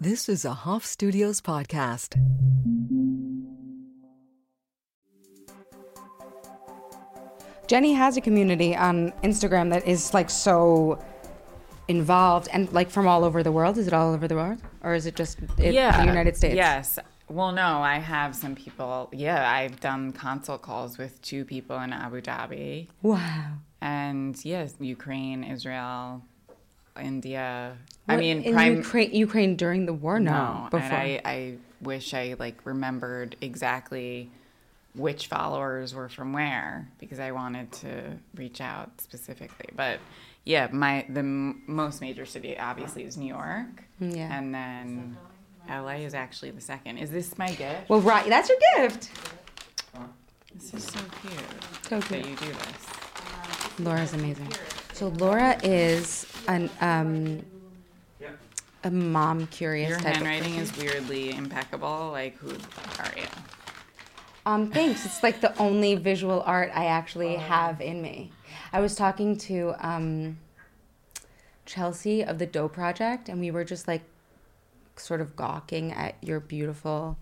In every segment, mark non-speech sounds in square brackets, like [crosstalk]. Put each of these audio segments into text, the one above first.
This is a Hoff Studios podcast. Jennie has a community on Instagram that is like so involved and like from all over the world. Is it all over the world, or is it just it, yeah, the United States? Yes. Well, no, I have some people. Yeah, I've done consult calls with two people in Abu Dhabi, Wow. and yes, Ukraine, Israel, India. I mean, in prime. Ukraine, Ukraine during the war. No, no, before. and I, I wish I like remembered exactly which followers were from where because I wanted to reach out specifically. But yeah, my the m- most major city obviously is New York, mm, Yeah. and then LA is actually the second. Is this my gift? well, right. That's your gift. This is so cute So that you do this. Laura's amazing. So Laura is an um, a mom curious Your type handwriting of is weirdly impeccable. Like, who are you? Um, thanks. It's like the only visual art I actually have in me. I was talking to um, Chelsea of the Dough Project, and we were just like sort of gawking at your beautiful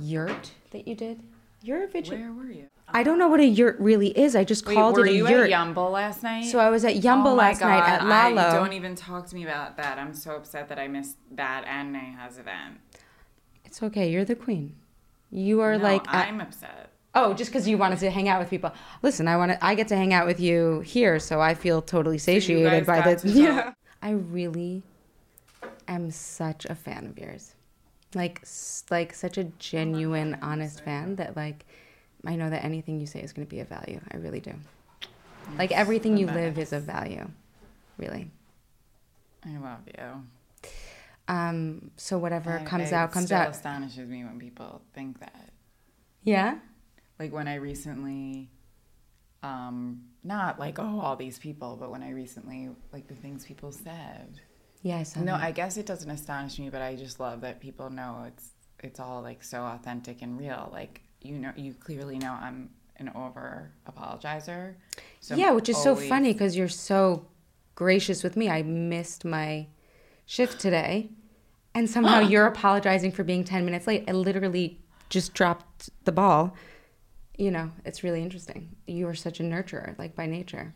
yurt that you did. You're a visual. Where were you? I don't know what a yurt really is. I just Wait, called it a you yurt. at Yumble last night? So I was at Yumble Oh last night at God, I- Lalo. don't even talk to me about that. I'm so upset that I missed that and Neha's event. It's okay. You're the queen. You are No, like at- I'm upset. Oh, just because you wanted to hang out with people. Listen, I want to. I get to hang out with you here, so I feel totally satiated guys by the. to [laughs] Yeah. I really am such a fan of yours, like like such a genuine, honest fan that like I know that anything you say is going to be of value. I really do. Like everything you live is of value, really. I love you. Um. So whatever I- comes out comes still out. astonishes me when people think that. Yeah. Like when I recently, um, not like oh all these people, but when I recently like the things people said. Yeah. I No, that. I guess it doesn't astonish me, but I just love that people know it's it's all like so authentic and real. Like you know, you clearly know I'm an over apologizer. So yeah, which is so funny because you're so gracious with me. I missed my shift today, and somehow [gasps] you're apologizing for being 10 minutes late. I literally just dropped the ball. You know, it's really interesting. You are such a nurturer, like by nature,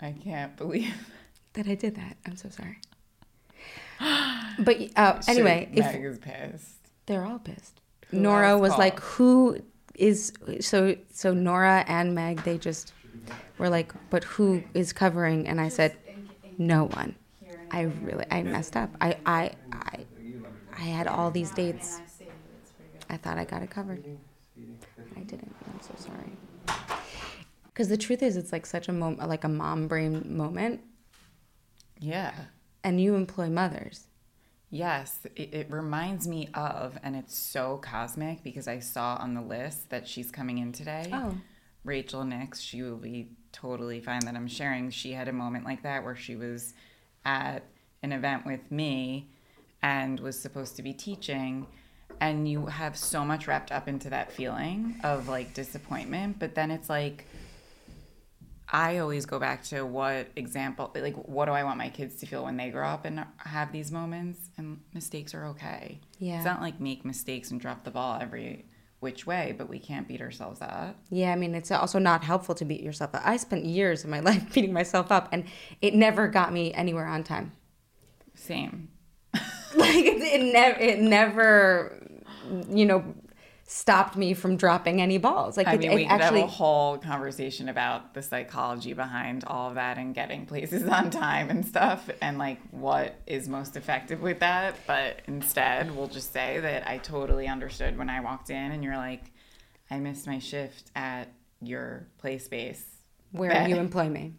I can't believe. [laughs] that I did that. I'm so sorry. [gasps] But uh, anyway, Shit, if Meg is pissed. they're all pissed. Who Nora was called? like, "Who is so so?" Nora and Meg, they just were like, "But who is covering?" And I said, "No one." I really, I messed up. I, I, I, I had all these dates. I thought I got it covered. I didn't. I'm so sorry. Because the truth is, it's like such a moment, like a mom brain moment, Yeah. and you employ mothers. Yes, it, it reminds me of, and it's so cosmic because I saw on the list that she's coming in today. Oh. Rachel Nix, she will be totally fine that I'm sharing. She had a moment like that where she was at an event with me and was supposed to be teaching. And you have so much wrapped up into that feeling of like disappointment, but then it's like, I always go back to what example, like, what do I want my kids to feel when they grow up and have these moments? And mistakes are okay. Yeah. It's not like make mistakes and drop the ball every which way, but we can't beat ourselves up. Yeah, I mean, it's also not helpful to beat yourself up. I spent years of my [laughs] life beating myself up, and it never got me anywhere on time. Same. [laughs] Like it, it never, it never, you know, stopped me from dropping any balls. Like I it, mean, we could actually, have a whole conversation about the psychology behind all of that and getting places [laughs] on time and stuff, and like what is most effective with that. But instead, we'll just say that I totally understood when I walked in, and you're like, I missed my shift at your play space. where that- you [laughs] employ me.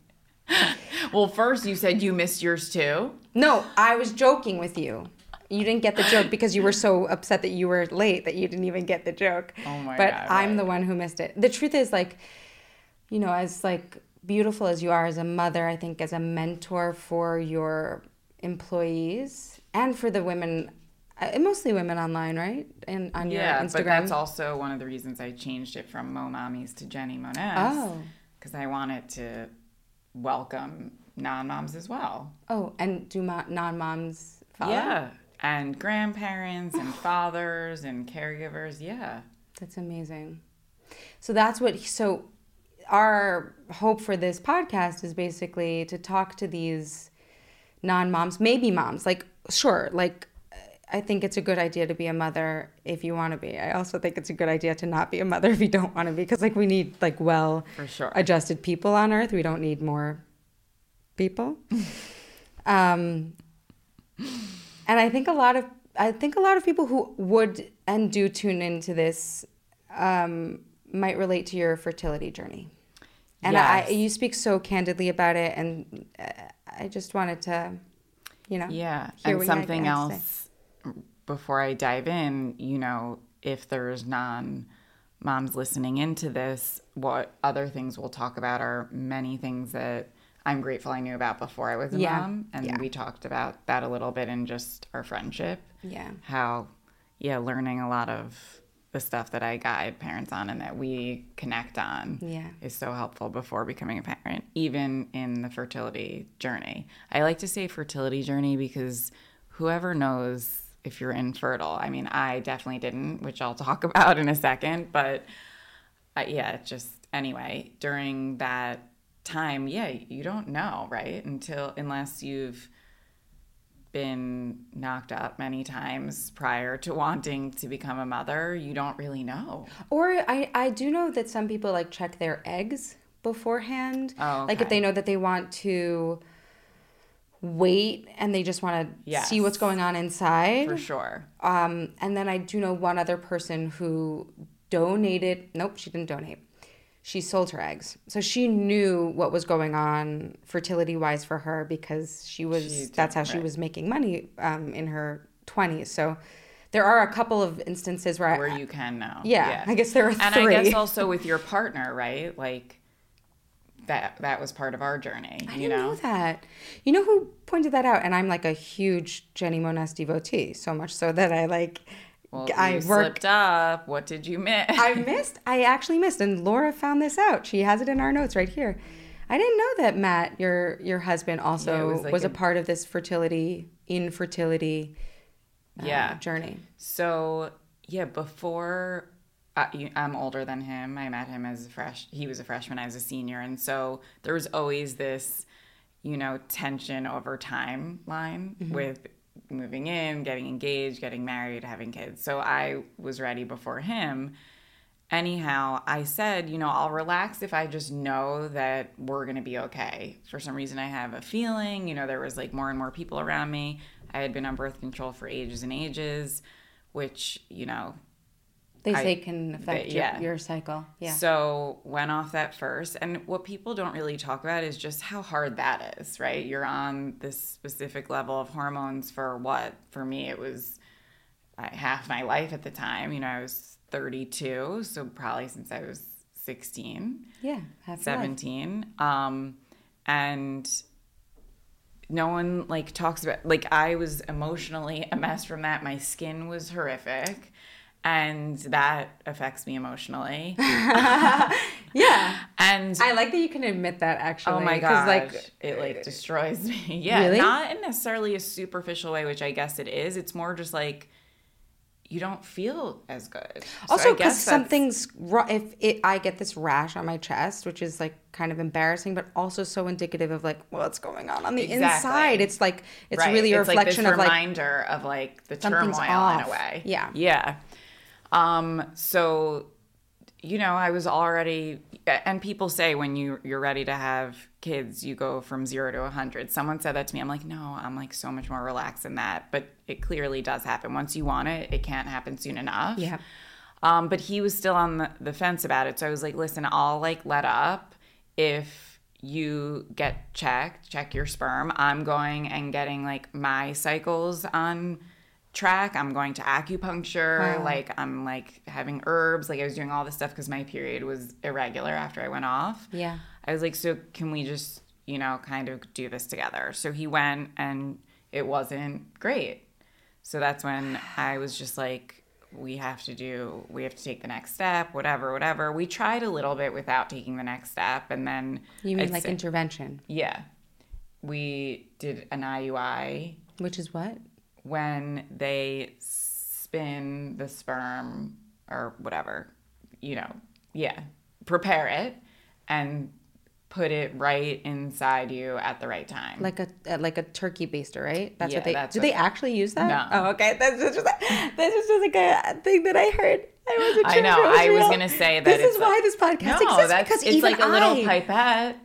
Well, first you said you missed yours too. No, I was joking with you. You didn't get the joke because you were so upset that you were late that you didn't even get the joke. Oh my god. but God, I'm right. the one who missed it. The truth is, like, you know, as like beautiful as you are as a mother, I think as a mentor for your employees and for the women, uh, mostly women online, right? And on your Yeah, but that's also one of the reasons I changed it from Mo Mommies to Jennie Monness. Oh. Because I wanted to welcome non moms as well. Oh, and do mo- non moms follow? Yeah. And grandparents and fathers and caregivers. Yeah. That's amazing. So that's what so our hope for this podcast is basically to talk to these non-moms, maybe moms. Like sure, like I think it's a good idea to be a mother if you want to be. I also think it's a good idea to not be a mother if you don't want to be because like we need like well For sure. adjusted people on earth. We don't need more people. [laughs] um and I think a lot of I think a lot of people who would and do tune into this um, might relate to your fertility journey. And I, Yes. you speak so candidly about it, and uh, I just wanted to, you know, Yeah. and something else before I dive in, you know, if there's non moms listening into this, what other things we'll talk about are many things that I'm grateful I knew about before I was a Yeah. mom. And Yeah. we talked about that a little bit in just our friendship. Yeah. How, yeah, learning a lot of the stuff that I guide parents on and that we connect on Yeah. is so helpful before becoming a parent, even in the fertility journey. I like to say fertility journey because whoever knows if you're infertile, I mean, I definitely didn't, which I'll talk [laughs] about in a second, but uh, yeah, just anyway, during that time, yeah, you don't know, right? Until unless you've been knocked up many times prior to wanting to become a mother, you don't really know. Or I, I do know that some people like check their eggs beforehand. Oh, Like if they know that they want to wait and they just want to Yes. see what's going on inside. For sure. Um, and then I do know one other person who donated. Nope, she didn't donate. She sold her eggs, so she knew what was going on fertility wise for her because she was. She that's how she was making money um, in her twenties. So there are a couple of instances where, Where I, you can know. yeah, I guess there are and three. I guess also with your partner, right? Like that that was part of our journey. I you didn't know? know that. You know who pointed that out? And I'm like a huge Jennie Monness devotee, so much so that I like. Well, I you work slipped up. What did you miss? I [laughs] missed. I actually missed, and Laura found this out. She has it in our notes right here. I didn't know that Matt, your your husband, also Yeah, was, was a, a- part of this fertility infertility uh, Yeah. journey. So yeah, before I, I'm older than him, I met him as a fresh. He was a freshman. I was a senior, and so there was always this, you know, tension over timeline with moving in, getting engaged, getting married, having kids. So I was ready before him. Anyhow, I said, you know, I'll relax if I just know that we're going to be okay. For some reason, I have a feeling, you know, there was like more and more people around me. I had been on birth control for ages and ages, which, you know, They I- say can affect your, yeah. your cycle. Yeah. so went off that first. And what people don't really talk about is just how hard that is, right? You're on this specific level of hormones for what? For me, it was uh, half my life at the time. You know, I was 32, so probably since I was 16. yeah. Half your life. 17 um and no one like talks about like i was emotionally a mess from that my skin was horrific and that affects me emotionally [laughs] Yeah. and I like that you can admit that actually. oh my god Like, it like destroys me [laughs] yeah Really? not in necessarily a superficial way which i guess it is it's more just like you don't feel as good also because that's- something's wrong. If it, I get this rash on my chest, which is like kind of embarrassing, but also so indicative of like what's going on on the Exactly. inside. It's like it's Right. really a It's like reflection this of like reminder of like the turmoil in a way. Yeah. Yeah. Um, so you know, I was already and people say when you you're ready to have kids, you go from 0 to a 100. Someone said that to me. I'm like, "No, I'm like so much more relaxed than that." But it clearly does happen. Once you want it, it can't happen soon enough. Yeah. Um, but he was still on the, the fence about it. So I was like, listen, I'll like let up if you get checked, check your sperm. I'm going and getting like my cycles on track. I'm going to acupuncture. Wow. Like I'm like having herbs. Like I was doing all this stuff because my period was irregular after I went off. Yeah. I was like, so can we just, you know, kind of do this together? So he went and it wasn't great. So that's when I was just like, we have to do, we have to take the next step, whatever, whatever. We tried a little bit without taking the next step. And then, you mean I'd like say- intervention, yeah, we did an IUI, which is what? When they spin the sperm or whatever, you know, yeah, prepare it and put it right inside you at the right time. Like a like a turkey baster, right? That's Yeah, what they that's do. what They actually use that? No. Oh, okay. That's just that's just like a thing that I heard. I wasn't I know. was I was gonna say that This is why this podcast no, exists because it's even like a little I, pipette,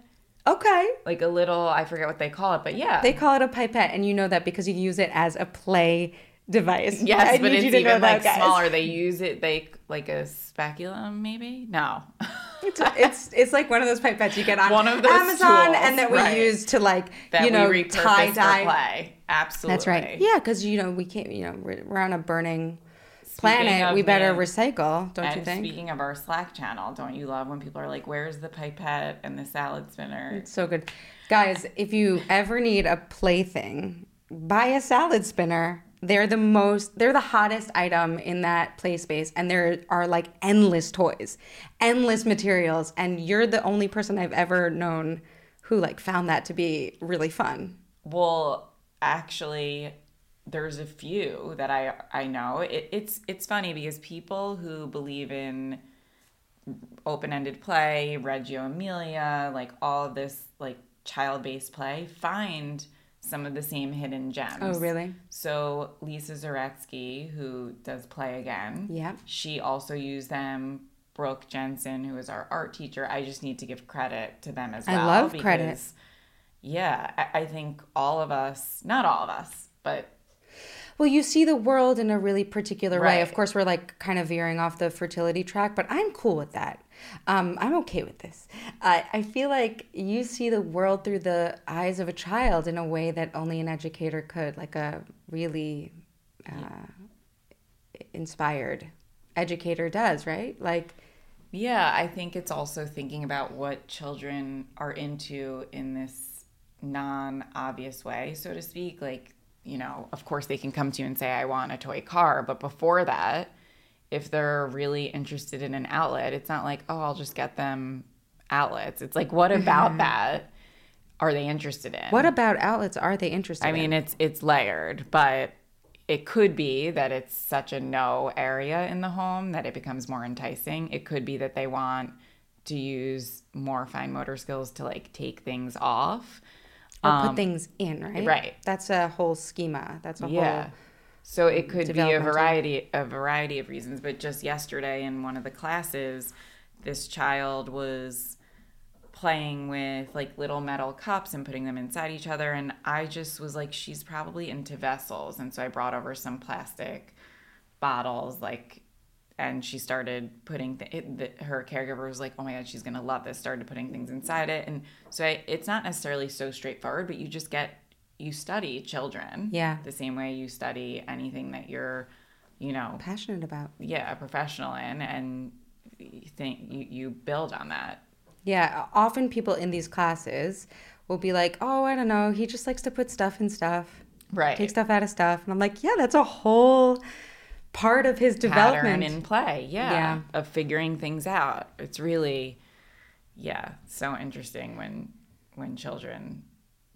Okay. like a little. I forget what they call it, but yeah, They call it a pipette, and you know that because you use it as a play device. [laughs] yes, I but it's you to know even like guys. smaller. They use it. They like a speculum, maybe. No. [laughs] It's, it's it's like one of those pipettes you get on One of those Amazon, tools, and that we right. use to like that you know tie dye. play. Absolutely. That's right. Yeah, because you know we can't. You know we're, we're on a burning planet. We better the- recycle, don't you think? speaking of our Slack channel, don't you love when people are like, "Where's the pipette and the salad spinner?" It's so good. Guys, if you ever need a plaything, buy a salad spinner. They're the most they're the hottest item in that play space and there are like endless toys, endless materials and you're the only person I've ever known who like found that to be really fun. Well, actually, there's a few that I I know. It, it's it's funny because people who believe in open-ended play, Reggio Emilia, like all of this like child-based play, find some of the same hidden gems. Oh, really? So Lisa Zaretsky, who does play again, Yep. she also used them. Brooke Jensen, who is our art teacher, I just need to give credit to them as well. I love credit. Yeah, I, I think all of us, not all of us, but Well, you see the world in a really particular way. Of course, we're like kind of veering off the fertility track, but I'm cool with that. Um, I'm okay with this. I I feel like you see the world through the eyes of a child in a way that only an educator could, like a really uh, inspired educator does, right? Like, Yeah, I think it's also thinking about what children are into in this non obvious way, so to speak. Like, you know, of course they can come to you and say, I want a toy car. But before that, if they're really interested in an outlet, it's not like, oh, I'll just get them outlets. It's like, what about mm-hmm. that are they interested in? what about outlets are they interested I in? mean, it's it's layered, but it could be that it's such a no area in the home that it becomes more enticing. It could be that they want to use more fine motor skills to like take things off. Or put things in, right? um, right. That's a whole schema. That's a Yeah. whole. So it could be a variety a variety of reasons, but just yesterday in one of the classes, this child was playing with like little metal cups and putting them inside each other and I just was like she's probably into vessels and so I brought over some plastic bottles like and she started putting th- it, the, her caregiver was like oh my god she's gonna love this started putting things inside it. And so I, it's not necessarily so straightforward but you just get you study children Yeah. the same way you study anything that you're you know Passionate about. yeah a professional in and you think you, you build on that. Yeah, often people in these classes will be like, "Oh, I don't know, he just likes to put stuff in stuff, right. Take stuff out of stuff," and I'm like, "Yeah, that's a whole part of his development." in play yeah, Yeah. of figuring things out it's really yeah so interesting when when children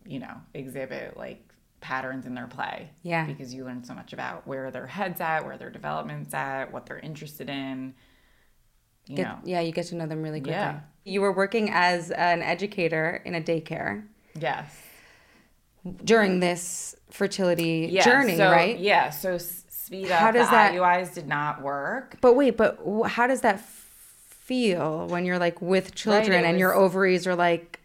you know exhibit like patterns in their play Yeah. because you learn so much about where their heads at where their development's at what they're interested in you Get- know yeah, you get to know them really quickly. Yeah. You were working as an educator in a daycare yes during this fertility yeah, journey, so, right? yeah so speed up How does the that- IUIs did not work But wait, but how does that feel when you're like with children it and your ovaries are like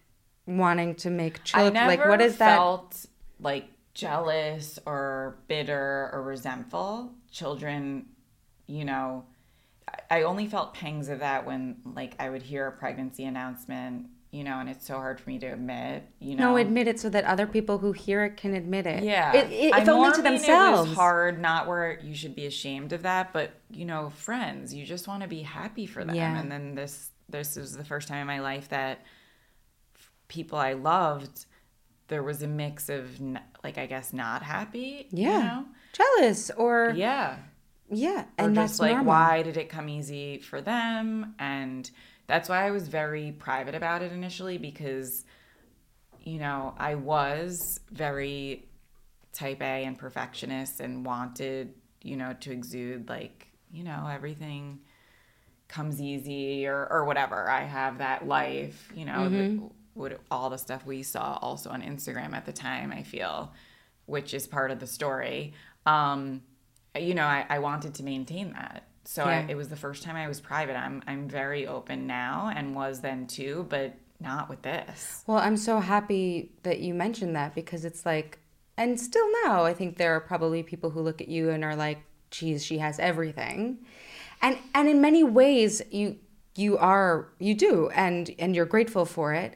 wanting to make children? Like, what is that? felt like jealous or bitter or resentful. Children, you know, I only felt pangs of that when like I would hear a pregnancy announcement, you know, and it's so hard for me to admit, you know. No, admit it so that other people who hear it can admit it. Yeah, It, it, if only to themselves. It was hard, not where you should be ashamed of that, but you know, friends, you just want to be happy for them. Yeah. And then this, this was the first time in my life that people I loved, there was a mix of like I guess not happy. Yeah. You know? Jealous or yeah, Yeah. and or that's just like normal. why did it come easy for them and that's why i was very private about it initially because you know i was very type A and perfectionist and wanted, you know, to exude like, you know, everything comes easy or, or whatever. I have that life, you know, the, what, all the stuff we saw also on Instagram at the time, I feel, which is part of the story. Um, you know, I, I wanted to maintain that. So Yeah. I, it was the first time I was private. I'm I'm very open now and was then too, but not with this. Well, I'm so happy that you mentioned that because it's like, and still now, I think there are probably people who look at you and are like, geez, she has everything. And, and in many ways, you, you are, you do, and, and you're grateful for it.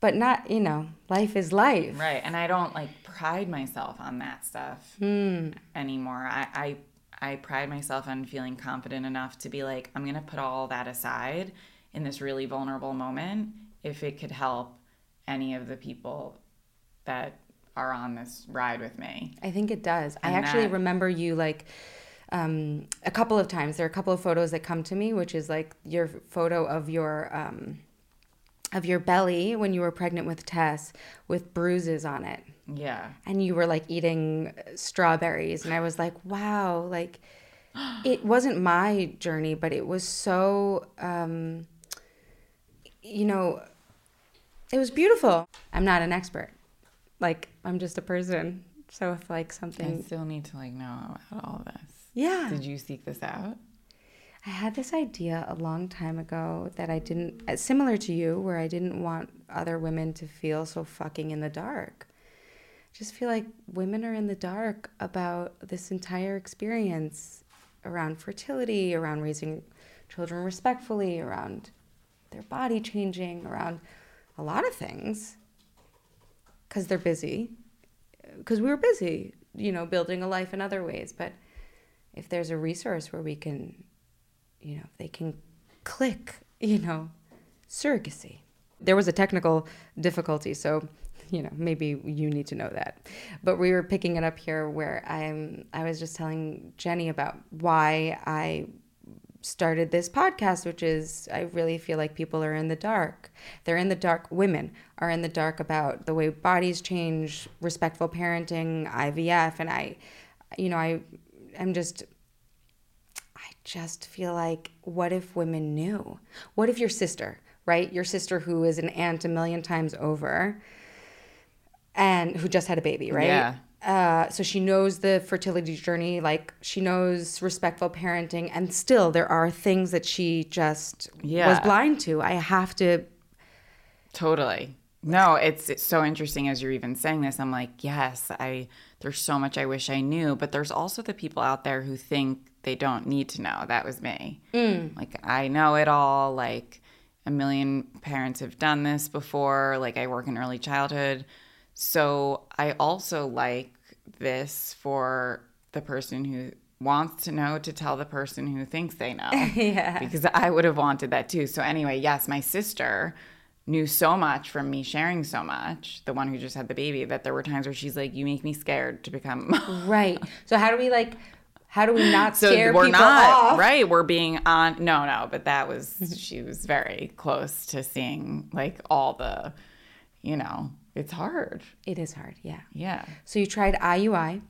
But not, you know, life is life. Right. And I don't like pride myself on that stuff hmm. anymore. I, I I pride myself on feeling confident enough to be like, I'm gonna put all that aside in this really vulnerable moment if it could help any of the people that are on this ride with me. I think it does. I actually that- remember you like um, a couple of times. There are a couple of photos that come to me, which is like your photo of your um, of your belly when you were pregnant with Tess, with bruises on it, Yeah. and you were like eating strawberries, and I was like, wow, like [gasps] it wasn't my journey, but it was so, um, you know, it was beautiful. I'm not an expert. Like I'm just a person. So if like something. I still need to like know about all this. yeah, Did you seek this out? I had this idea a long time ago that I didn't, uh, similar to you, where I didn't want other women to feel so fucking in the dark. Just feel like women are in the dark about this entire experience around fertility, around raising children respectfully, around their body changing, around a lot of things because they're busy. Because we were busy, you know, building a life in other ways. But if there's a resource where we can you know, they can click, you know, surrogacy. There was a technical difficulty, so you know, maybe you need to know that. But we were picking it up here where I'm I was just telling Jennie about why I started this podcast, which is I really feel like people are in the dark. They're in the dark. Women are in the dark about the way bodies change, respectful parenting, IVF, and I, you know, I, I'm just I just feel like, what if women knew? What if your sister, right? Your sister who is an aunt a million times over and who just had a baby, right? Yeah. Uh, so she knows the fertility journey, like she knows respectful parenting, and still there are things that she just was blind to. I have to, Totally. No, it's, it's so interesting as you're even saying this. I'm like, yes, I there's so much I wish I knew, but there's also the people out there who think they don't need to know. That was me. Like I know it all. Like a million parents have done this before. Like I work in early childhood. So I also like this for the person who wants to know to tell the person who thinks they know. [laughs] Yeah. Because I would have wanted that too. So anyway, yes, my sister knew so much from me sharing so much, the one who just had the baby, that there were times where she's like, You make me scared to become [laughs] right. So how do we like, how do we not so scare we're people not off? right we're being on no no but that was Mm-hmm. she was very close to seeing like all the you know it's hard It is hard, yeah. yeah So you tried IUI.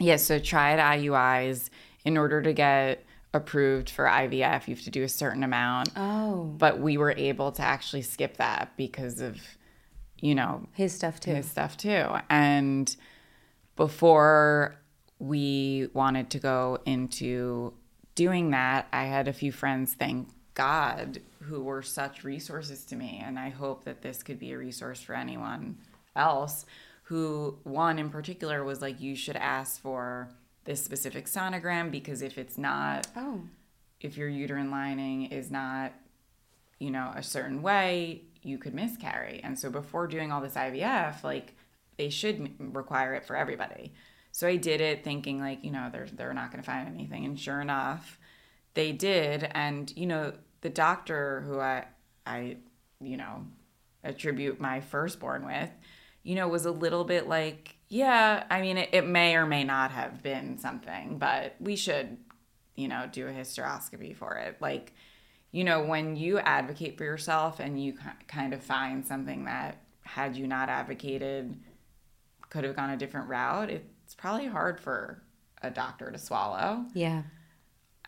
yeah so tried iuis in order to get approved for ivf you have to do a certain amount Oh, but we were able to actually skip that because of you know his stuff too. his stuff too. And before we wanted to go into doing that, I had a few friends, thank God, who were such resources to me. And I hope that this could be a resource for anyone else who, one in particular, was like, you should ask for this specific sonogram because if it's not Oh, if your uterine lining is not, you know, a certain way, you could miscarry. And so before doing all this IVF, like they should require it for everybody. So I did it thinking like, you know, they're they're not going to find anything. And sure enough, they did. And you know, the doctor who I I you know attribute my firstborn with, you know, was a little bit like, yeah, I mean, it, it may or may not have been something, but we should you know, do a hysteroscopy for it. Like, you know, when you advocate for yourself and you kind of find something that had you not advocated could have gone a different route, it's probably hard for a doctor to swallow. Yeah.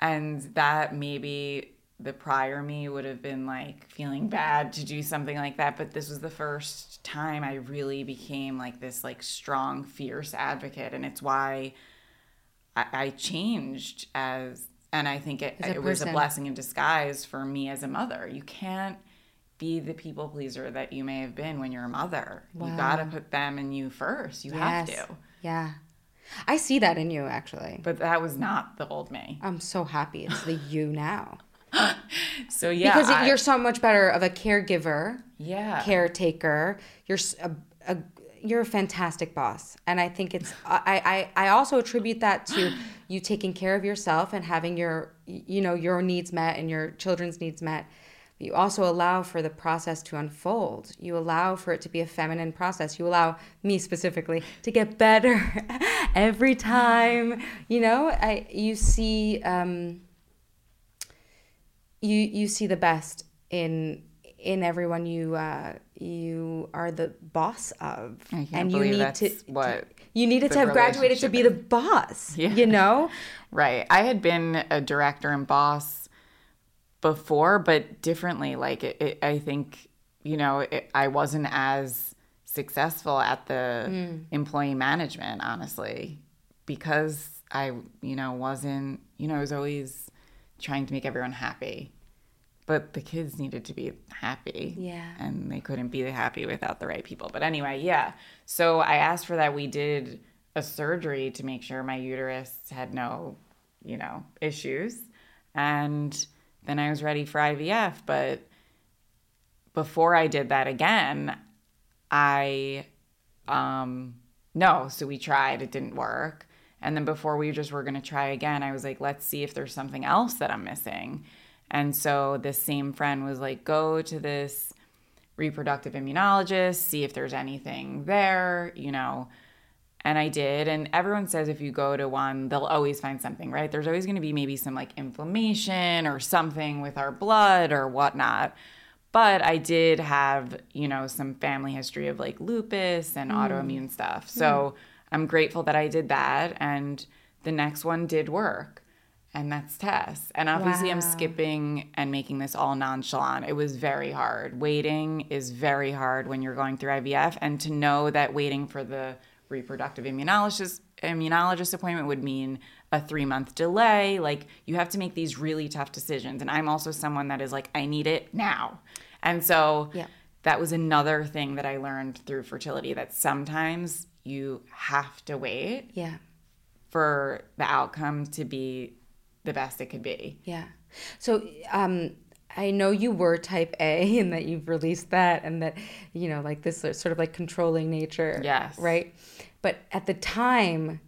And that maybe the prior me would have been like feeling bad to do something like that. But this was the first time I really became like this like strong, fierce advocate. And it's why I, I changed as, and I think it, it was a blessing in disguise for me as a mother. You can't be the people pleaser that you may have been when you're a mother. You got to put them and you first. You have to. Yeah. I see that in you actually. But that was not the old me. I'm so happy it's the you now. [laughs] So yeah, because I- you're so much better of a caregiver, yeah. caretaker. You're a, a you're a fantastic boss, and I think it's I, I I also attribute that to [gasps] you taking care of yourself and having your you know your needs met and your children's needs met. You also allow for the process to unfold. You allow for it to be a feminine process. You allow me specifically to get better [laughs] every time. You know, I you see. Um, you you see the best in in everyone you uh you are the boss of I can't and you need to what you needed to have graduated to be the boss Yeah. you know [laughs] Right. I had been a director and boss before, but differently. Like, it, it, I think, you know, it, I wasn't as successful at the mm. employee management, honestly, because I, you know, wasn't, you know, I was always trying to make everyone happy. But the kids needed to be happy. Yeah. And they couldn't be happy without the right people. But anyway, yeah. So I asked for that. We did a surgery to make sure my uterus had no, you know, issues. And then I was ready for IVF. But before I did that again, I, um, no, so we tried, it didn't work. And then before we just were going to try again, I was like, let's see if there's something else that I'm missing. And so this same friend was like, go to this reproductive immunologist, see if there's anything there, you know. And I did. And everyone says if you go to one, they'll always find something, right? There's always going to be maybe some like inflammation or something with our blood or whatnot. But I did have, you know, some family history of like lupus and hmm. autoimmune stuff. Hmm. So I'm grateful that I did that. And the next one did work. And that's Tess. And obviously, I'm skipping and making this all nonchalant. It was very hard. Waiting is very hard when you're going through IVF. And to know that waiting for the reproductive immunologist immunologist appointment would mean a three month delay. Like you have to make these really tough decisions. And I'm also someone that is like, I need it now. And so Yeah. that was another thing that I learned through fertility that sometimes you have to wait yeah for the outcome to be the best it could be. yeah so um I know you were type A [laughs] and that you've released that and that you know like this sort of like controlling nature Yes. right but at the time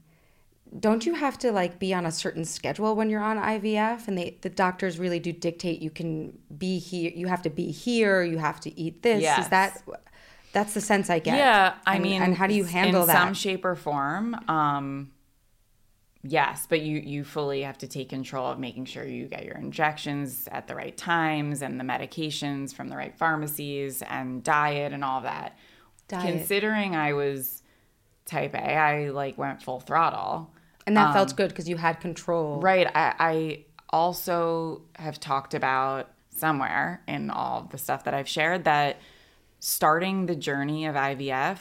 don't you have to like be on a certain schedule when you're on IVF and they the doctors really do dictate you can be here you have to be here you have to eat this is Yes. that that's the sense I get Yeah, I And- mean, and how do you handle in that in some shape or form? Um, yes, but you you fully have to take control of making sure you get your injections at the right times and the medications from the right pharmacies and diet and all that. Diet. Considering I was type A, I like went full throttle. and that felt good because you had control Um, Right. I, I also have talked about somewhere in all the stuff that I've shared that starting the journey of IVF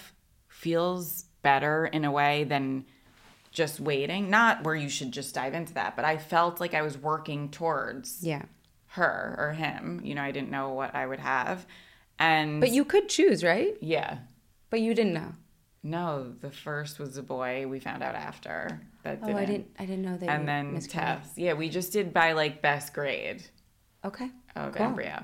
feels better in a way than just waiting. Not where you should just dive into that, but I felt like I was working towards yeah her or him. You know, I didn't know what I would have. And but you could choose right yeah. but you didn't know No, the first was a boy. We found out after that. oh I didn't I didn't know that And then. Tess. Yeah, we just did by like best grade okay oh, of Cool. embryo.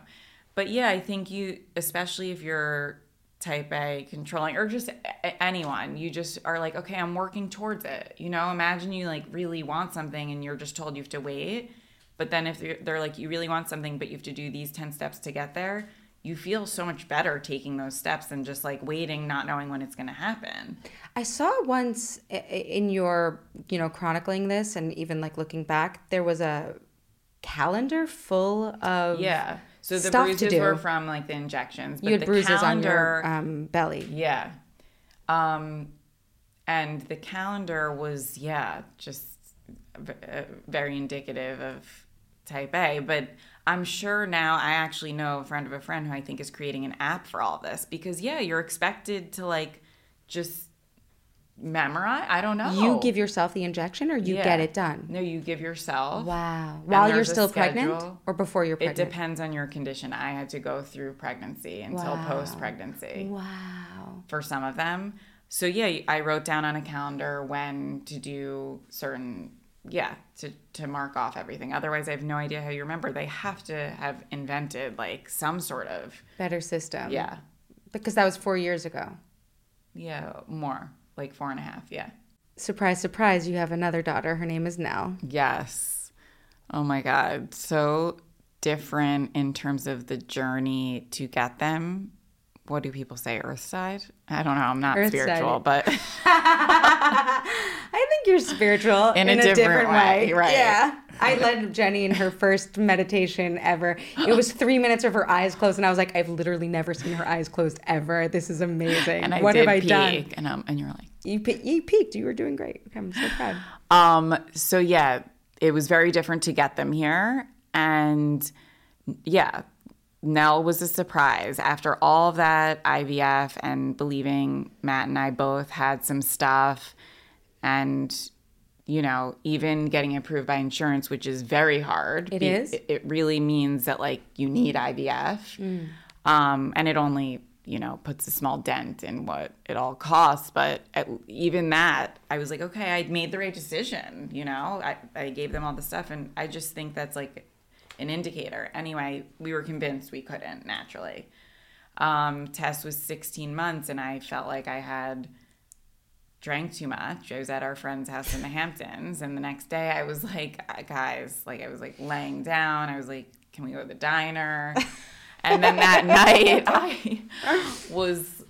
But yeah, I think you, especially if you're type A controlling or just a- anyone, you just are like, okay, I'm working towards it. You know, imagine you like really want something and you're just told you have to wait. But then if they're, they're like, you really want something, but you have to do these 10 steps to get there, you feel so much better taking those steps than just like waiting, not knowing when it's going to happen. I saw once in your, you know, chronicling this and even like looking back, there was a calendar full of Yeah. So the bruises were from like the injections. But you had the bruises calendar, on your um, belly. Yeah. Um, and the calendar was yeah just v- uh, very indicative of type a but i'm sure now i actually know a friend of a friend who i think is creating an app for all this because yeah you're expected to like just memorize i don't know You give yourself the injection or you Yeah. get it done? no you give yourself Wow. While you're still pregnant or before you're pregnant? it depends on your condition i had to go through pregnancy until Wow. post pregnancy Wow. for some of them. So yeah, I wrote down on a calendar when to do certain yeah, to to mark off everything. Otherwise, I have no idea how you remember. They have to have invented like some sort of Better system. yeah, Because that was four years ago. yeah, more like four and a half. Yeah. Surprise, surprise, you have another daughter. Her name is Nell. Yes. Oh my God. So different in terms of the journey to get them. What do people say? Earthside? I don't know. I'm not Earthside. spiritual, but [laughs] [laughs] I think you're spiritual [laughs] In a different way, right. Yeah. I led Jennie in her first meditation ever. It was three minutes of her eyes closed, and I was like, I've literally never seen her eyes closed ever. This is amazing. and I what did have I peek, done? And um, and you're like, You, pe- you peaked. You were doing great. I'm so proud. Um, so yeah, it was very different to get them here. And yeah, Nell was a surprise. After all of that IVF and believing Matt and I both had some stuff and you know, even getting approved by insurance, which is very hard. It Be- is? It, really means that like you need IVF. Um, and it only, you know, puts a small dent in what it all costs. But at, even that, I was like, okay, I made the right decision. You know, I, I gave them all the stuff. And I just think that's like an indicator. Anyway, we were convinced we couldn't naturally. Um, Tess was 16 months, and I felt like I had drank too much. I was at our friend's house in the Hamptons, and the next day I was like, guys, like I was like laying down. I was like, can we go to the diner? And then that [laughs] night I was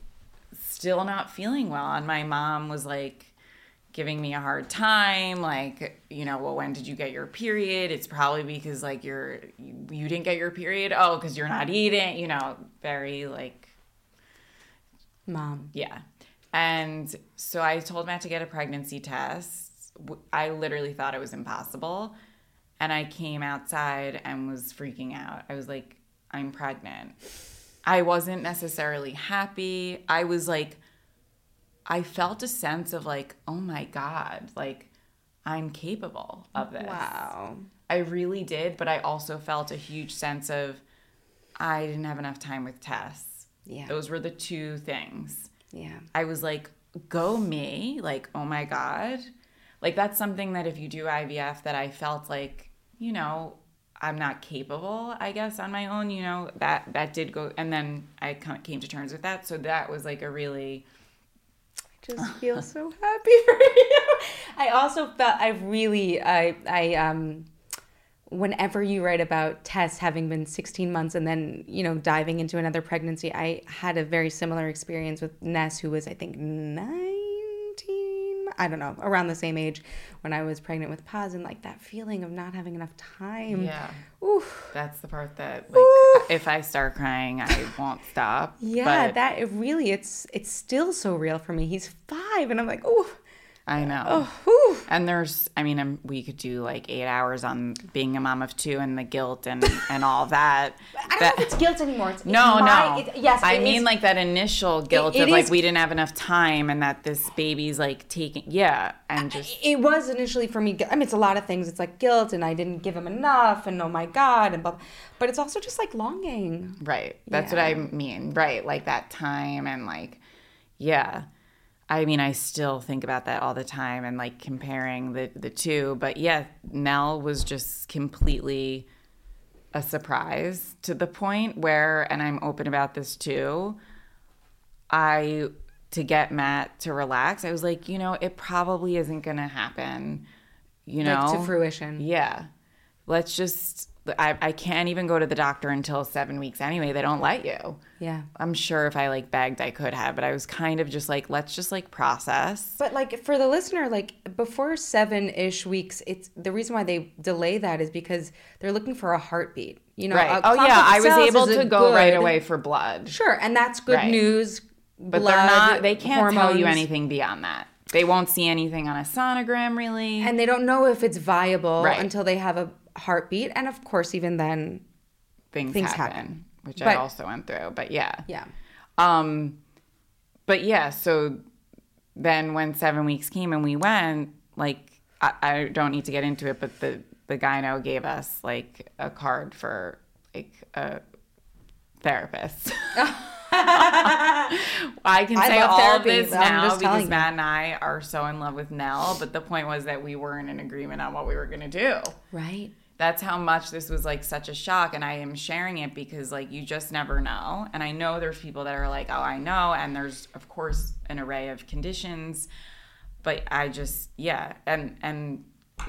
still not feeling well, and my mom was like giving me a hard time like you know well when did you get your period it's probably because like you're you, you didn't get your period oh because you're not eating you know very like Mom. yeah. And so I told Matt to get a pregnancy test. I literally thought it was impossible. And I came outside and was freaking out. I was like, I'm pregnant. I wasn't necessarily happy. I was like, I felt a sense of like, oh my God, like I'm capable of this. Wow. I really did. But I also felt a huge sense of I didn't have enough time with Tess. Yeah. Those were the two things. Yeah. I was like, go me. Like, oh my God. Like, that's something that if you do IVF, that I felt like, you know, I'm not capable, I guess, on my own, you know, that, that did go. And then I came to terms with that. So that was like a really, I just feel [laughs] so happy for you. I also felt I really I I um whenever you write about Tess having been 16 months and then, you know, diving into another pregnancy, I had a very similar experience with Ness who was I think 19, I don't know, around the same age when I was pregnant with Paz and like that feeling of not having enough time. yeah. Oof. That's the part that, like, if I start crying, I won't stop. Yeah, But that it really it's it's still so real for me. He's 5 and I'm like, "Oh, I know. oh, whew. And there's, I mean, um, we could do like eight hours on being a mom of two and the guilt and and all that. I don't That- know if it's guilt anymore. It's, it's no, my- no. it- yes, I mean is- like that initial guilt of like is- we didn't have enough time and that this baby's like taking, yeah, and just it was initially for me. I mean, it's a lot of things. It's like guilt, and I didn't give him enough, and oh my god, and blah. But it's also just like longing. right. That's what I mean, right? Like that time and like, yeah. I mean, I still think about that all the time and like comparing the the two. But yeah, Nell was just completely a surprise to the point where, and I'm open about this too. I to get Matt to relax. I was like, you know, it probably isn't going to happen. You know, Like to fruition. Yeah, let's just. I, I can't even go to the doctor until seven weeks anyway. They don't let you. Yeah. I'm sure if I like begged, I could have, but I was kind of just like, let's just like process. But like for the listener, like before seven ish weeks, it's the reason why they delay that is because they're looking for a heartbeat. You know, Right. Oh yeah, I was able to go right away for blood. Sure, and that's good Right. news. But they're not. They can't tell you anything beyond that. They won't see anything on a sonogram really. and they don't know if it's viable Right. until they have a heartbeat and of course even then things, things happen, happen. which I also went through. But yeah. yeah Um, but yeah, so then when seven weeks came and we went, like I, I don't need to get into it, but the the gyno gave us like a card for like a therapist. [laughs] I can [laughs] I say all therapy, of this now because. Matt and I are so in love with Nell. But the point was that we weren't in agreement on what we were gonna do right that's how much this was like such a shock and i am sharing it because like you just never know and i know there's people that are like oh i know and there's of course an array of conditions but i just yeah and and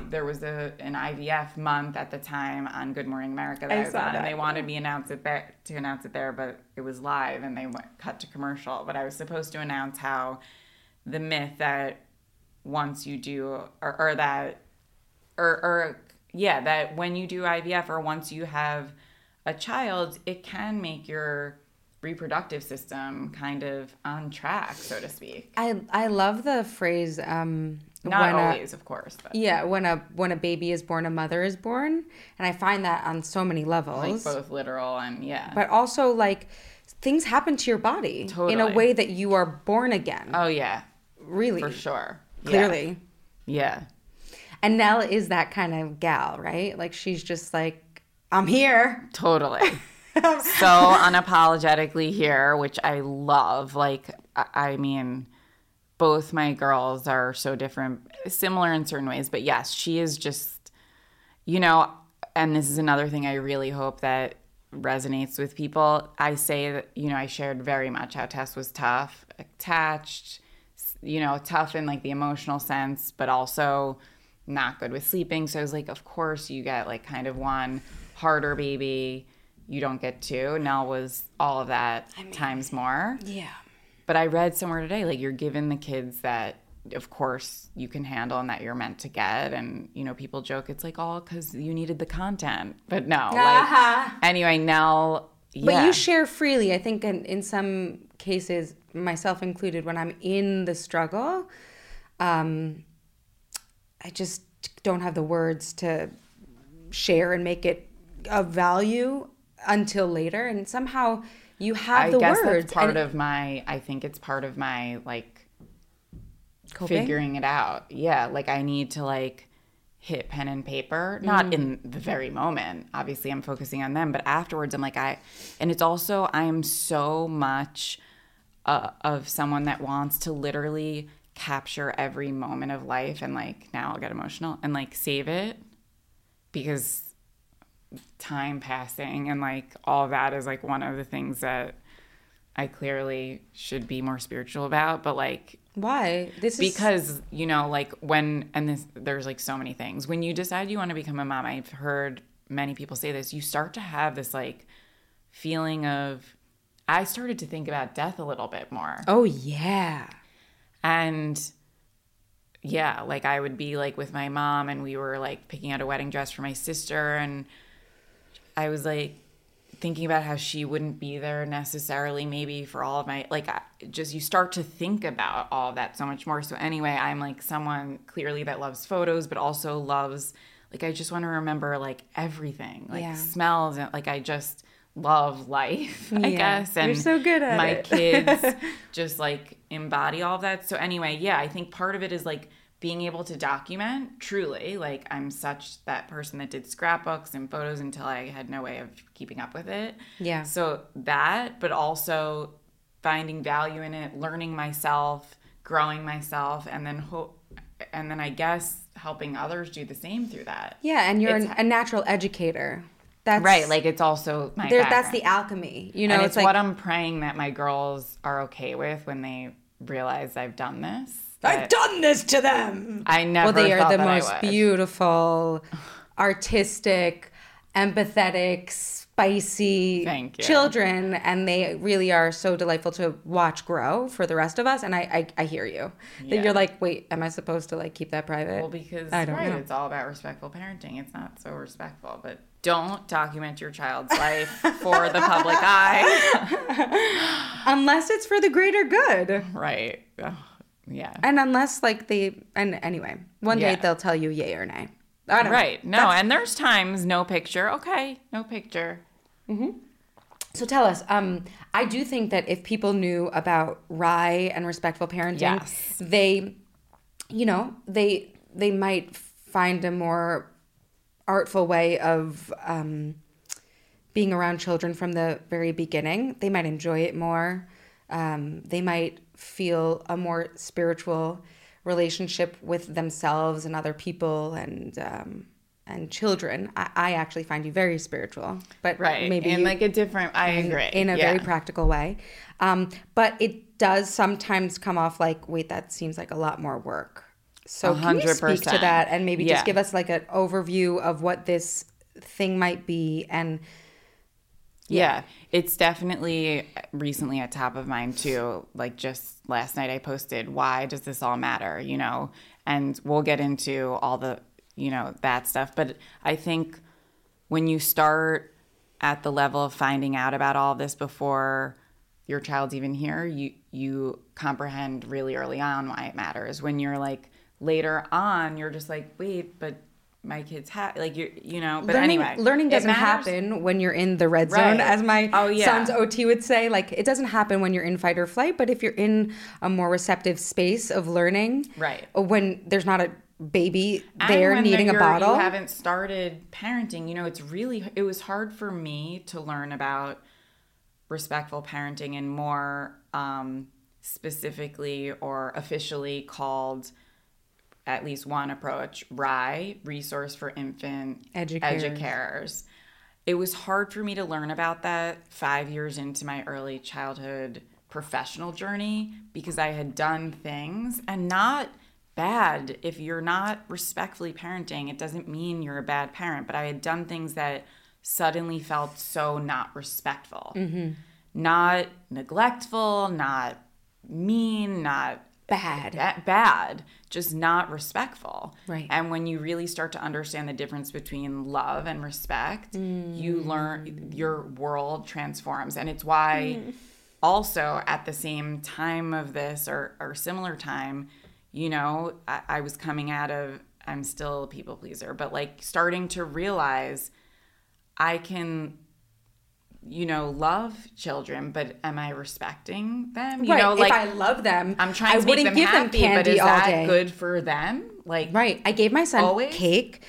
there was a an ivf month at the time on good morning america that i, I was saw on that, and they wanted me announce it there to announce it there but it was live and they went cut to commercial but i was supposed to announce how the myth that once you do or, or that or, or yeah, that when you do IVF or once you have a child, it can make your reproductive system kind of on track, so to speak. i i love the phrase um Not when a- always, of course, but yeah when a when a baby is born a mother is born and i find that on so many levels, like both literal and yeah. but also like things happen to your body in a way that you are born again oh yeah, really for sure. Yeah. clearly Yeah. And nell is that kind of gal right like she's just like i'm here Totally. [laughs] so unapologetically here, which I love. Like, I, mean, both my girls are so different, similar in certain ways, but yes, she is just, you know, and this is another thing I really hope that resonates with people. I say that, you know, I shared very much how Tess was tough, attached, you know, tough in like the emotional sense, but also not good with sleeping. So I was like, of course, you get like kind of one harder baby. You don't get two. Nell was all of that times more. yeah But I read somewhere today, like you're given the kids that, of course, you can handle and that you're meant to get. And, you know, people joke it's like all because you needed the content. But no. Like, anyway, Nell. But you share freely. I think in, in some cases, myself included, when I'm in the struggle, um, I just don't have the words to share and make it of value until later. And somehow you have I the guess words. that's part and of my. I think it's part of my like coping. figuring it out. Yeah, like I need to like hit pen and paper, not Mm. in the very moment. Obviously, I'm focusing on them, but afterwards, I'm like I. And it's also I am so much uh, of someone that wants to literally capture every moment of life and like now I'll get emotional and like save it because time passing and like all that is like one of the things that I clearly should be more spiritual about, but like Why? This is because you know like when and this there's like so many things when you decide you want to become a mom i've heard many people say this you start to have this like feeling of i started to think about death a little bit more Oh yeah. And yeah like i would be like with my mom and we were like picking out a wedding dress for my sister and i was like thinking about how she wouldn't be there necessarily maybe for all of my like I, just you start to think about all of that so much more so anyway i'm like someone clearly that loves photos but also loves like i just want to remember like everything like Yeah. smells and like i just love life i Yeah. guess and You're so good at my it. [laughs] kids just like embody all of that so anyway yeah i think part of it is like being able to document truly like i'm such that person that did scrapbooks and photos until i had no way of keeping up with it Yeah. so that but also finding value in it learning myself growing myself and then hope and then i guess helping others do the same through that Yeah, and you're an, a natural educator. That's right like it's also my there, that's the alchemy. You know, and it's, it's, like what I'm praying that my girls are okay with when they realize I've done this. I've done this to them. I never. well, they are the most beautiful, artistic, empathetic, spicy children, and they really are so delightful to watch grow for the rest of us. And I, I, I hear you that you're like, wait, am I supposed to like keep that private? Well, because I don't right, know. it's all about respectful parenting. It's not so respectful, but don't document your child's life for the public [laughs] eye. [laughs] Unless it's for the greater good. Right. Yeah. And unless like they and anyway, one Yeah. date they'll tell you yay or nay. Don't know. Right. No, That's- and there's times no picture. Okay, no picture. So tell us, um, I do think that if people knew about RIE and respectful parenting, Yes. they, you know, they they might find a more artful way of um, being around children from the very beginning. They might enjoy it more. Um, they might feel a more spiritual relationship with themselves and other people and um, and children. I, I actually find you very spiritual, but Right. maybe in like a different. I agree. in a Yeah. very practical way. Um, but it does sometimes come off like, wait, that seems like a lot more work. So can you speak to that and maybe Yeah. just give us like an overview of what this thing might be and Yeah. it's definitely recently at top of mind too. Like just last night, I posted, "Why does this all matter?" You know, and we'll get into all the you know that stuff. But I think when you start at the level of finding out about all this before your child's even here, you you comprehend really early on why it matters. When you're like later on, you're just like, wait, but my kids have like you you know. But learning, anyway, learning doesn't happen when you're in the red zone, Right. as my Oh, yeah. son's OT would say. Like it doesn't happen when you're in fight or flight, but if you're in a more receptive space of learning, Right. When there's not a baby there needing a bottle, You haven't started parenting. You know, it's really it was hard for me to learn about respectful parenting and more um, specifically or officially called at least one approach, RIE, Resource for Infant Educators. Educarers. It was hard for me to learn about that five years into my early childhood professional journey because I had done things and not bad. If you're not respectfully parenting, it doesn't mean you're a bad parent, but I had done things that suddenly felt so not respectful, mm-hmm. not neglectful, not mean, not bad. ba- bad, just not respectful. Right. And when you really start to understand the difference between love and respect, you mm. learn your world transforms. And it's why mm. also at the same time of this or, or similar time, you know, I, I was coming out of I'm still a people pleaser, but like starting to realize I can you know, love children, but am I respecting them? You right. know, like if I love them, I'm trying I to make wouldn't them give happy, them but candy is all that day. good for them? Like, Right. I gave my son Always? cake,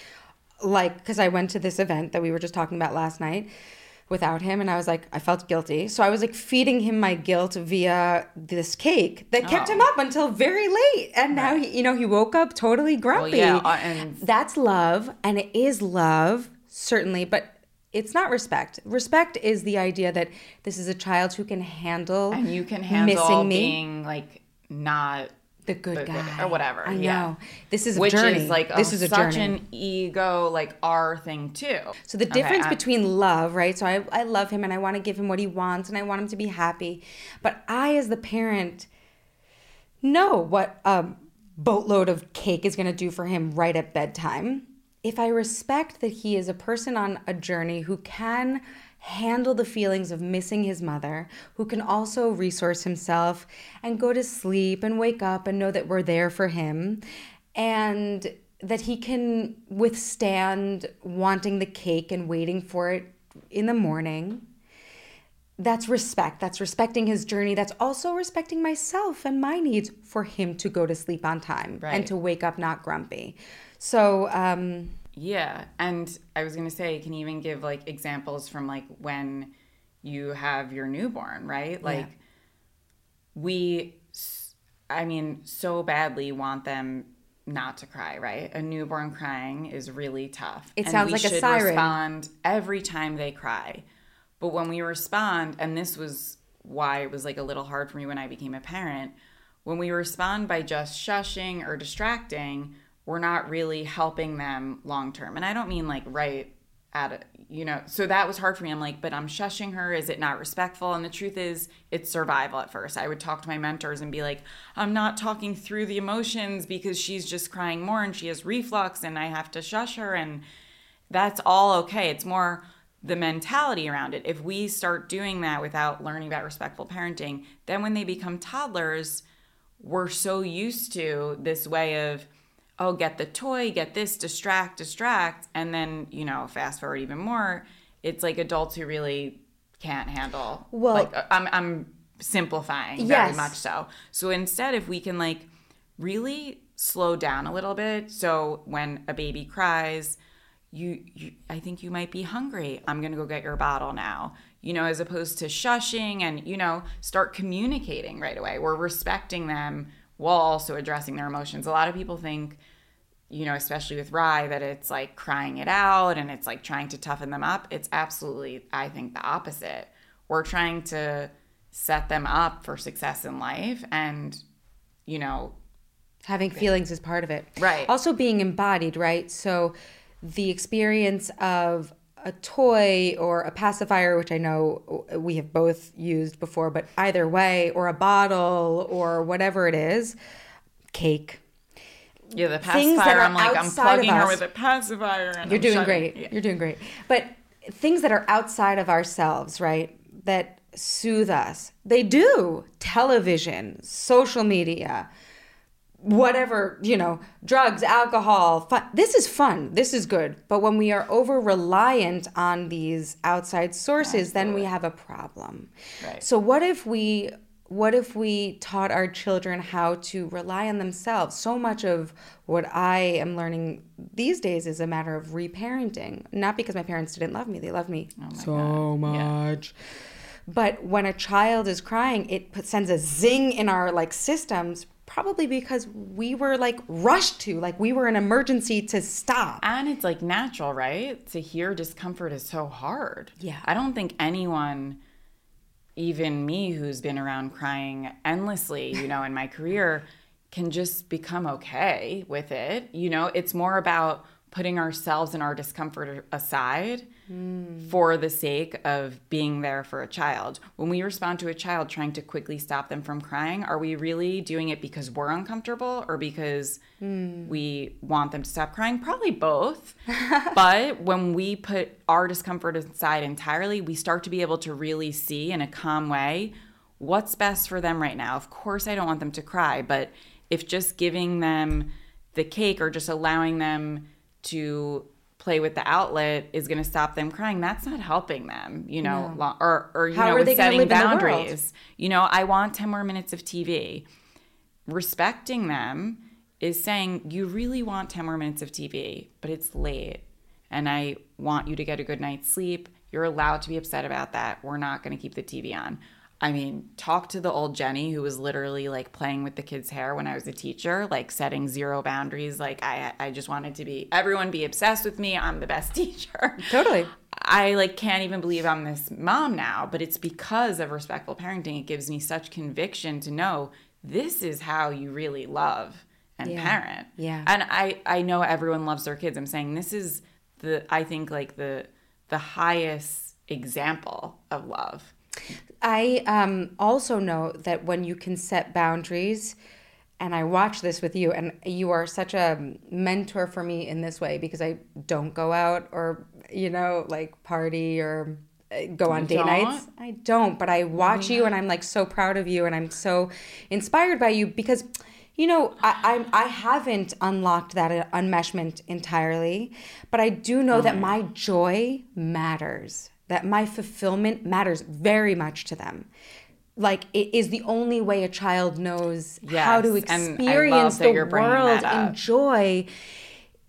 like, because I went to this event that we were just talking about last night without him. And I was like, I felt guilty. So I was like feeding him my guilt via this cake that kept Oh. him up until very late. And now, he, you know, he woke up totally grumpy. yeah, uh, and- That's love. And it is love, certainly. But it's not respect. Respect is the idea that this is a child who can handle and you can handle missing me. being like not the good the good- guy or whatever. I know. yeah. This is a which journey. is like this a- is a such journey. an ego like our thing too. So the difference I- between love, right? So I, I love him and I want to give him what he wants and I want him to be happy. But I, as the parent, know what a boatload of cake is going to do for him right at bedtime. If I respect that he is a person on a journey who can handle the feelings of missing his mother, who can also resource himself and go to sleep and wake up and know that we're there for him, and that he can withstand wanting the cake and waiting for it in the morning that's respect. That's respecting his journey. That's also respecting myself and my needs for him to go to sleep on time and to wake up not grumpy. So, um, Yeah, and I was gonna say, can you even give like examples from like when you have your newborn, right? Like we, I mean, so badly want them not to cry, right? A newborn crying is really tough. It and sounds we like a siren. Respond every time they cry, but when we respond, and this was why it was like a little hard for me when I became a parent. When we respond by just shushing or distracting, we're not really helping them long term. And I don't mean like right at it, you know. So that was hard for me. I'm like, but I'm shushing her. Is it not respectful? And the truth is, it's survival at first. I would talk to my mentors and be like, I'm not talking through the emotions because she's just crying more and she has reflux and I have to shush her. And that's all okay. It's more the mentality around it. If we start doing that without learning about respectful parenting, then when they become toddlers, we're so used to this way of oh get the toy get this distract distract. And then you know fast forward even more it's like adults who really can't handle Well- like uh, i'm, I'm simplifying very Yes. much so. So instead if we can like really slow down a little bit so when a baby cries you, you i think you might be hungry. I'm gonna go get your bottle now. You know as opposed to shushing and you know start communicating right away. We're respecting them while also addressing their emotions. A lot of people think you know especially with RIE that it's like crying it out and it's like trying to toughen them up. It's absolutely i think the opposite. We're trying to set them up for success in life and you know having feelings is part of it. Right. also being embodied right? So the experience of a toy or a pacifier which i know we have both used before but either way or a bottle or whatever it is cake. Yeah the pacifier i'm like i'm plugging her with a pacifier and you're I'm doing shutting- great. yeah. you're doing great. But things that are outside of ourselves right that soothe us. They do. Television social media whatever you know drugs alcohol fun. this is fun this is good. But when we are over reliant on these outside sources then we have a problem. Right. so what if we what if we taught our children how to rely on themselves? So much of what i am learning these days is a matter of reparenting not because my parents didn't love me they love me oh so much. But when a child is crying it put, sends a zing in our like systems probably because we were like rushed to like we were an emergency to stop. And it's like natural right? To hear discomfort is so hard. Yeah. i don't think anyone even me who's been around crying endlessly you know in my career can just become okay with it. You know it's more about putting ourselves and our discomfort aside for the sake of being there for a child. When we respond to a child trying to quickly stop them from crying are we really doing it because we're uncomfortable or because we want them to stop crying? Probably both. [laughs] But when we put our discomfort aside entirely we start to be able to really see in a calm way what's best for them right now. Of course i don't want them to cry but if just giving them the cake or just allowing them to play with the outlet is going to stop them crying that's not helping them you know lo- or or you How know are they setting the boundaries you know i want 10 more minutes of tv respecting them is saying you really want 10 more minutes of TV, but it's late and I want you to get a good night's sleep. You're allowed to be upset about that. We're not going to keep the TV on. I mean, talk to the old Jennie who was literally like playing with the kids' hair when I was a teacher, like setting zero boundaries. Like I I just wanted to be everyone be obsessed with me. I'm the best [laughs] teacher. Totally. I like can't even believe I'm this mom now, but it's because of respectful parenting. It gives me such conviction to know this is how you really love and Yeah. parent. Yeah. And I I know everyone loves their kids. I'm saying this is the I think like the the highest example of love. I um, also know that when you can set boundaries, and I watch this with you, and you are such a mentor for me in this way because I don't go out or, you know, like party or uh, go on You date don't? nights. I don't, but I watch you and I'm like so proud of you and I'm so inspired by you because. You know, I, I I haven't unlocked that enmeshment entirely, but I do know that my joy matters. That my fulfillment matters very much to them. Like it is the only way a child knows how to Yes, I love experience the world and joy.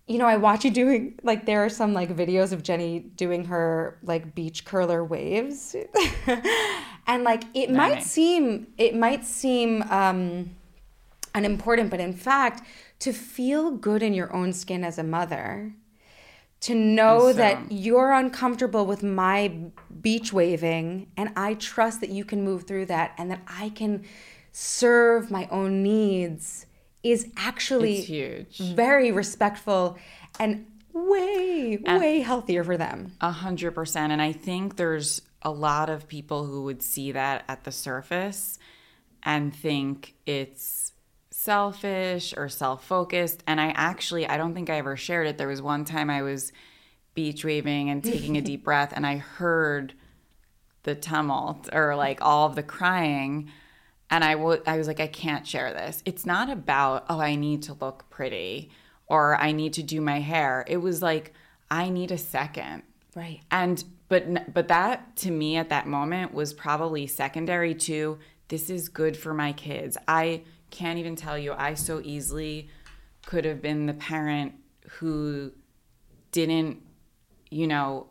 You know, I watch you doing like there are some like videos of Jennie doing her like beach curler waves, [laughs] and like it might seem it might seem um, unimportant, but in fact, to feel good in your own skin as a mother, to know Is, that you're uncomfortable with my beach waving and I trust that you can move through that and that I can serve my own needs is actually huge. very respectful and way way healthier for them. A hundred percent. And I think there's a lot of people who would see that at the surface and think it's selfish or self-focused. And I actually, I don't think I ever shared it. There was one time I was beach waving and taking a deep [laughs] breath, and I heard the tumult or like all of the crying. and I I was like, I can't share this. It's not about, oh, I need to look pretty or I need to do my hair. It was like, I need a second. Right. And but but that to me at that moment was probably secondary to this is good for my kids. I can't even tell you I so easily could have been the parent who didn't you know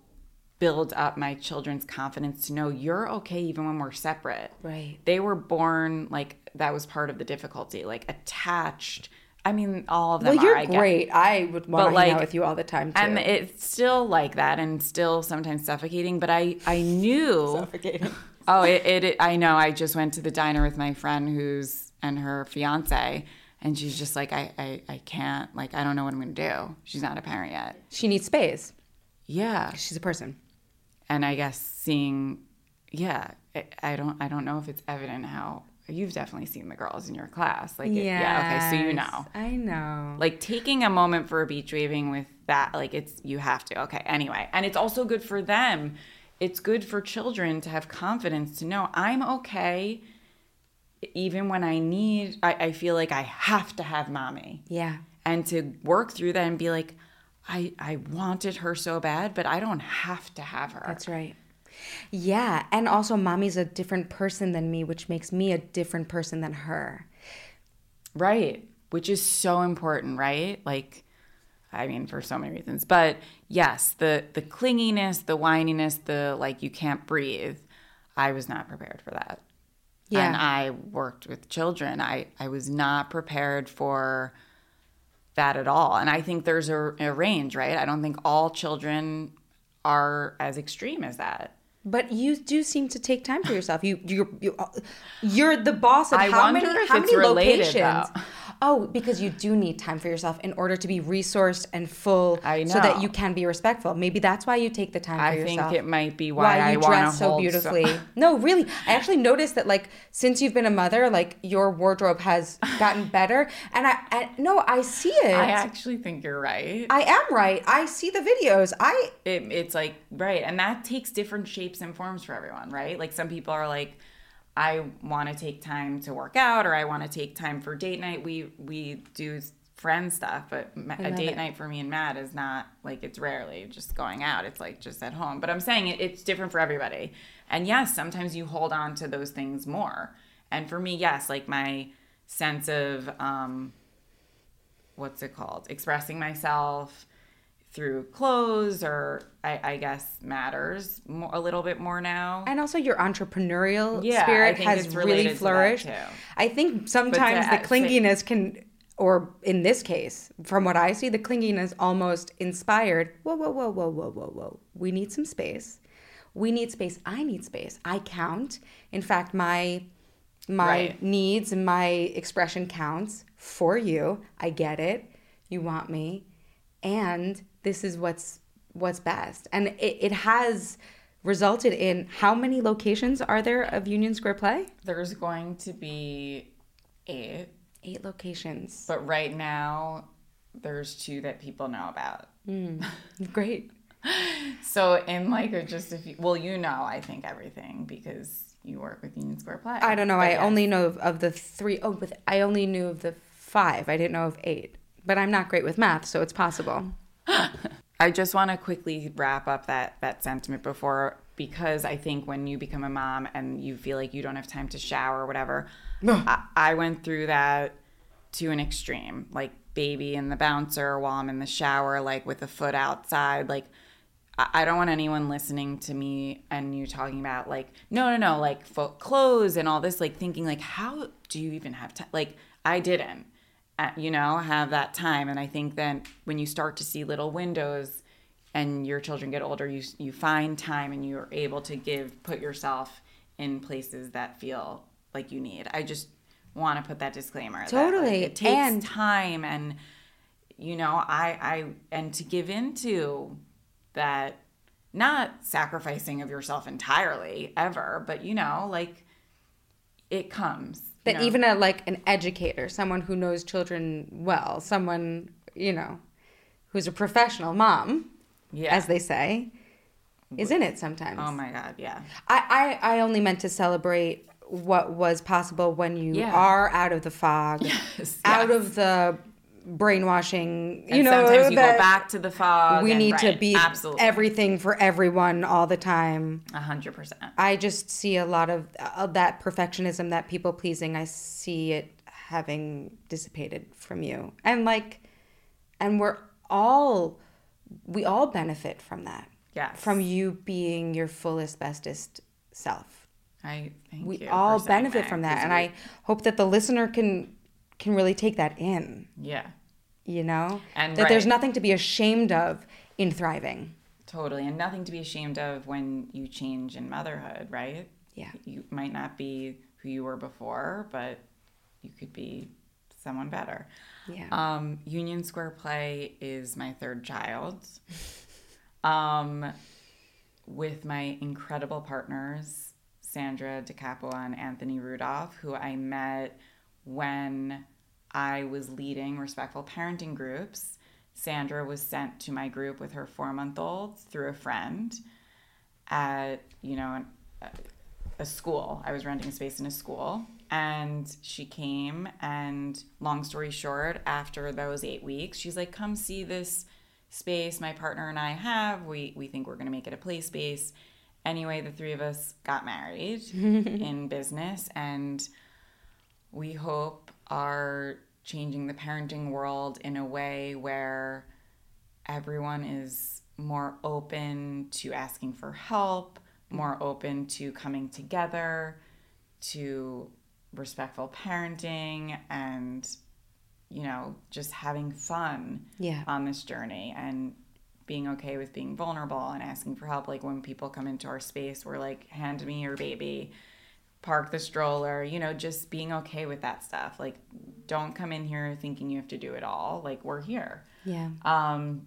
build up my children's confidence to know you're okay even when we're separate. Right. They were born like that was part of the difficulty, like attached. I mean, all of them Well, you're are. I great. I would want But, to hang out with you all the time too. and it's still like that and still sometimes suffocating but i i knew [laughs] suffocating. [laughs] oh it, it, it i know i just went to the diner with my friend who's and her fiance and she's just like I, I i can't like i don't know what i'm gonna do. She's not a parent yet. She needs space. yeah. She's a person. and i guess seeing yeah I, I don't i don't know if it's evident how you've definitely seen the girls in your class. Like it, yeah okay so you know. I know. like taking a moment for a beach waving with that like it's you have to okay anyway. And it's also good for them. It's good for children to have confidence to know i'm okay even when i need i, I feel like i have to have mommy Yeah. and to work through that and be like i i wanted her so bad but i don't have to have her That's right. Yeah, and also mommy's a different person than me, which makes me a different person than her. Right. Which is so important, right? Like I mean for so many reasons. But yes, the the clinginess, the whininess, the like you can't breathe. I was not prepared for that. Yeah. And I worked with children. I I was not prepared for that at all. And I think there's a, a range, right? I don't think all children are as extreme as that. But you do seem to take time for yourself. You you're you, you're the boss of I how wonder many how many related, locations? though. Oh, because you do need time for yourself in order to be resourced and full, I so that you can be respectful. Maybe that's why you take the time for I think it might be why, why I you dress so beautifully. no, really. I actually noticed that like since you've been a mother, like your wardrobe has gotten [laughs] better. And I, I no, I see it. I actually think you're right. I am right. I see the videos. I it, it's like right and that takes different shapes and forms for everyone right like some people are like i want to take time to work out or i want to take time for date night. We we do friend stuff but a date it. night for me and matt is not like it's rarely just going out. It's like just at home. But i'm saying it, it's different for everybody. And yes sometimes you hold on to those things more. And for me yes like my sense of um what's it called? Expressing myself through clothes or I, I guess matters more, a little bit more now. and also your entrepreneurial Yeah, spirit has really related to that, flourished. I think sometimes to- the clinginess can, or in this case, from what I see, the clinginess almost inspired. Whoa, whoa, whoa, whoa, whoa, whoa, whoa. We need some space. We need space. I need space. I count. In fact, my my Right. needs and my expression counts for you. I get it. You want me, and this is what's what's best. And it, it has resulted in how many locations are there of Union Square Play? There's going to be eight, Eight locations. but right now there's two that people know about. Hmm. [laughs] Great. So in like just a few, well, you know, I think everything because you work with Union Square Play. I don't know. But I yes. only know of, of the three. Oh, but I only knew of the five. I didn't know of eight. But I'm not great with math, so it's possible. [laughs] I just want to quickly wrap up that that sentiment before because I think when you become a mom and you feel like you don't have time to shower or whatever, I, I went through that to an extreme, like baby in the bouncer while I'm in the shower, like with a foot outside, like. I I don't want anyone listening to me and you talking about like no no no like foot clothes and all this like thinking like how do you even have time like I didn't Uh, you know have that time. And I think that when you start to see little windows and your children get older you you find time and you're able to give put yourself in places that feel like you need. I just want to put that disclaimer that, like, Totally. it takes And- time and you know I I and to give into that not sacrificing of yourself entirely ever but you know like it comes That know? even a like an educator, someone who knows children well, someone you know, who's a professional mom, yeah as they say, is in it sometimes. oh my god yeah I, I I only meant to celebrate what was possible when you Yeah. are out of the fog, [laughs] Yes, out yes. of the brainwashing. You And know, sometimes you that go back to the fog. we need to be absolutely everything for everyone all the time. a hundred percent. I just see a lot of, uh, of that perfectionism, that people pleasing. I see it having dissipated from you, and like, and we're all, we all benefit from that. Yes. From you being your fullest, bestest self. I thank We you. all for saying benefit from that, and we- I hope that the listener can can really take that in. yeah, You know, And that there's nothing to be ashamed of in thriving. totally, and nothing to be ashamed of when you change in motherhood, right? Yeah. You might not be who you were before, but you could be someone better. Yeah. Um, Union Square Play is my third child. [laughs] Um, with my incredible partners, Sandra DeCapua and Anthony Rudolph, who I met when I was leading respectful parenting groups. Sandra was sent to my group with her four month old through a friend at, you know, an, a school. I was renting a space in a school. And she came, and long story short, after those eight weeks, she's like, Come see this space my partner and I have. We, we think we're going to make it a play space. Anyway, the three of us got married [laughs] in business, and we hope are changing the parenting world in a way where everyone is more open to asking for help, more open to coming together, to respectful parenting, and you know, just having fun Yeah. on this journey and being okay with being vulnerable and asking for help. Like when people come into our space, we're like, hand me your baby, park the stroller, you know, just being okay with that stuff. Like, don't come in here thinking you have to do it all. Like, we're here. Yeah. Um,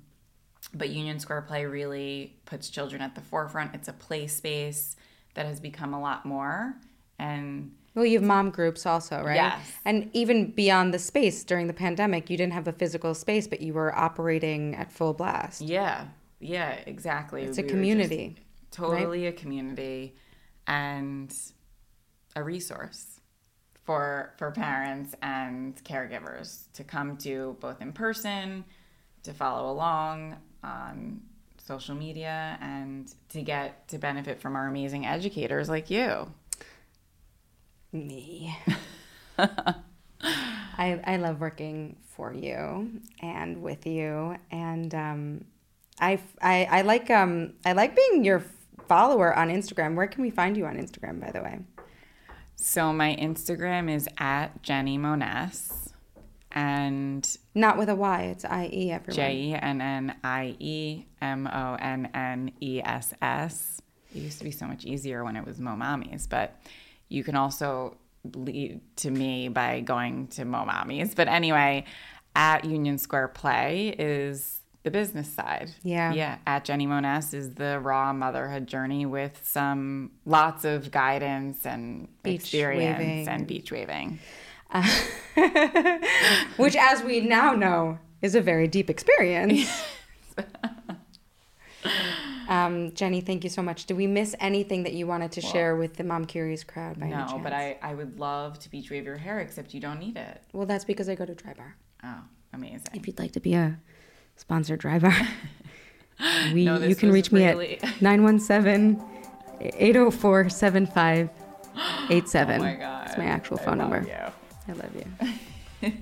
but Union Square Play really puts children at the forefront. It's a play space that has become a lot more. And Well, you have mom groups also, right? Yes. And even beyond the space during the pandemic, you didn't have a physical space, but you were operating at full blast. yeah, yeah, exactly. It's a We were community. totally a community and a resource for for parents and caregivers to come to both in person, to follow along on social media and to get to benefit from our amazing educators like you. Me. [laughs] I, I love working for you and with you, and um, I, I I like um I like being your follower on Instagram. Where can we find you on Instagram, by the way? So my Instagram is at Jennie Monness and Not with a Y. It's I E. Everyone. J E N N I E M O N N E S S. It used to be so much easier when it was Mo Mommies, but you can also lead to me by going to Mo Mommies. But anyway, at Union Square Play is the business side. Yeah. Yeah. At Jennie Monness is the raw motherhood journey with some lots of guidance and Beach experience waving. and beach waving. [laughs] Which, as we now know, is a very deep experience. [laughs] um, Jennie, thank you so much. Did we miss anything that you wanted to share with the Mom Curious crowd by No, but I, I would love to beach wave your hair, except you don't need it. Well, that's because I go to Drybar. Oh, amazing. If you'd like to be a sponsored driver. [laughs] We, No, you can reach really- me at [laughs] 917 804 7587. [gasps] Oh my god. It's my actual I phone love number. you. I love you. [laughs]